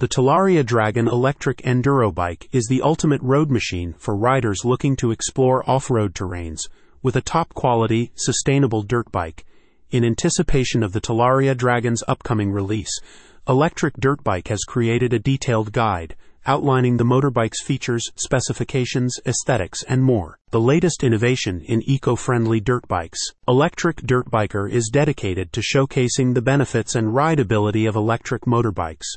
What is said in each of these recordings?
The Talaria Dragon electric enduro bike is the ultimate road machine for riders looking to explore off-road terrains with a top-quality, sustainable dirt bike. In anticipation of the Talaria Dragon's upcoming release, Electric Dirt Bike has created a detailed guide outlining the motorbike's features, specifications, aesthetics, and more. The latest innovation in eco-friendly dirt bikes. Electric Dirt Biker is dedicated to showcasing the benefits and rideability of electric motorbikes,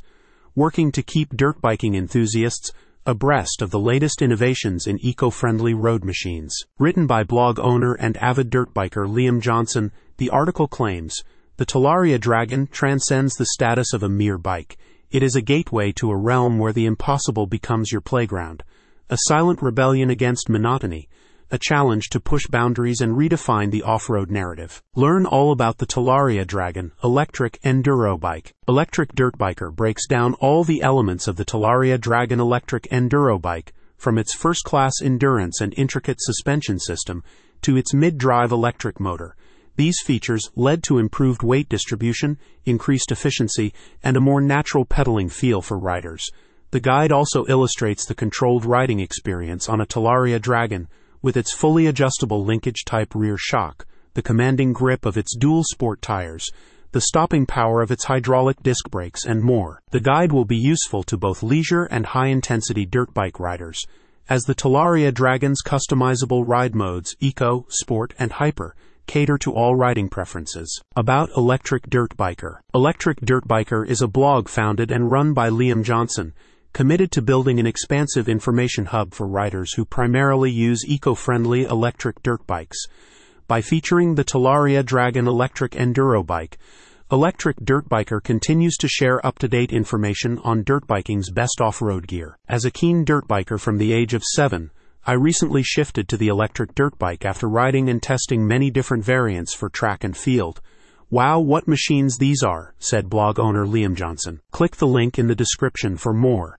working to keep dirt biking enthusiasts abreast of the latest innovations in eco-friendly road machines. Written by blog owner and avid dirt biker Liam Johnson, the article claims, the Talaria Dragon transcends the status of a mere bike. It is a gateway to a realm where the impossible becomes your playground, a silent rebellion against monotony, a challenge to push boundaries and redefine the off-road narrative. Learn all about the Talaria Dragon electric enduro bike. Electric Dirt Biker breaks down all the elements of the Talaria Dragon electric enduro bike, from its first-class endurance and intricate suspension system to its mid-drive electric motor these features led to improved weight distribution, increased efficiency, and a more natural pedaling feel for riders. The guide also illustrates the controlled riding experience on a Talaria Dragon with its fully adjustable linkage type rear shock, the commanding grip of its dual sport tires, the stopping power of its hydraulic disc brakes, and more. The guide will be useful to both leisure and high intensity dirt bike riders, as the Talaria Dragon's customizable ride modes, Eco, Sport, and Hyper, cater to all riding preferences. About Electric Dirt Biker. Electric Dirt Biker is a blog founded and run by Liam Johnson, committed to building an expansive information hub for riders who primarily use eco-friendly electric dirt bikes. By featuring the Talaria Dragon electric enduro bike, Electric Dirt Biker continues to share up-to-date information on dirt biking's best off-road gear. As a keen dirt biker from the age of 7, I recently shifted to the electric dirt bike after riding and testing many different variants for track and field. Wow, what machines these are, said blog owner Liam Johnson. Click the link in the description for more.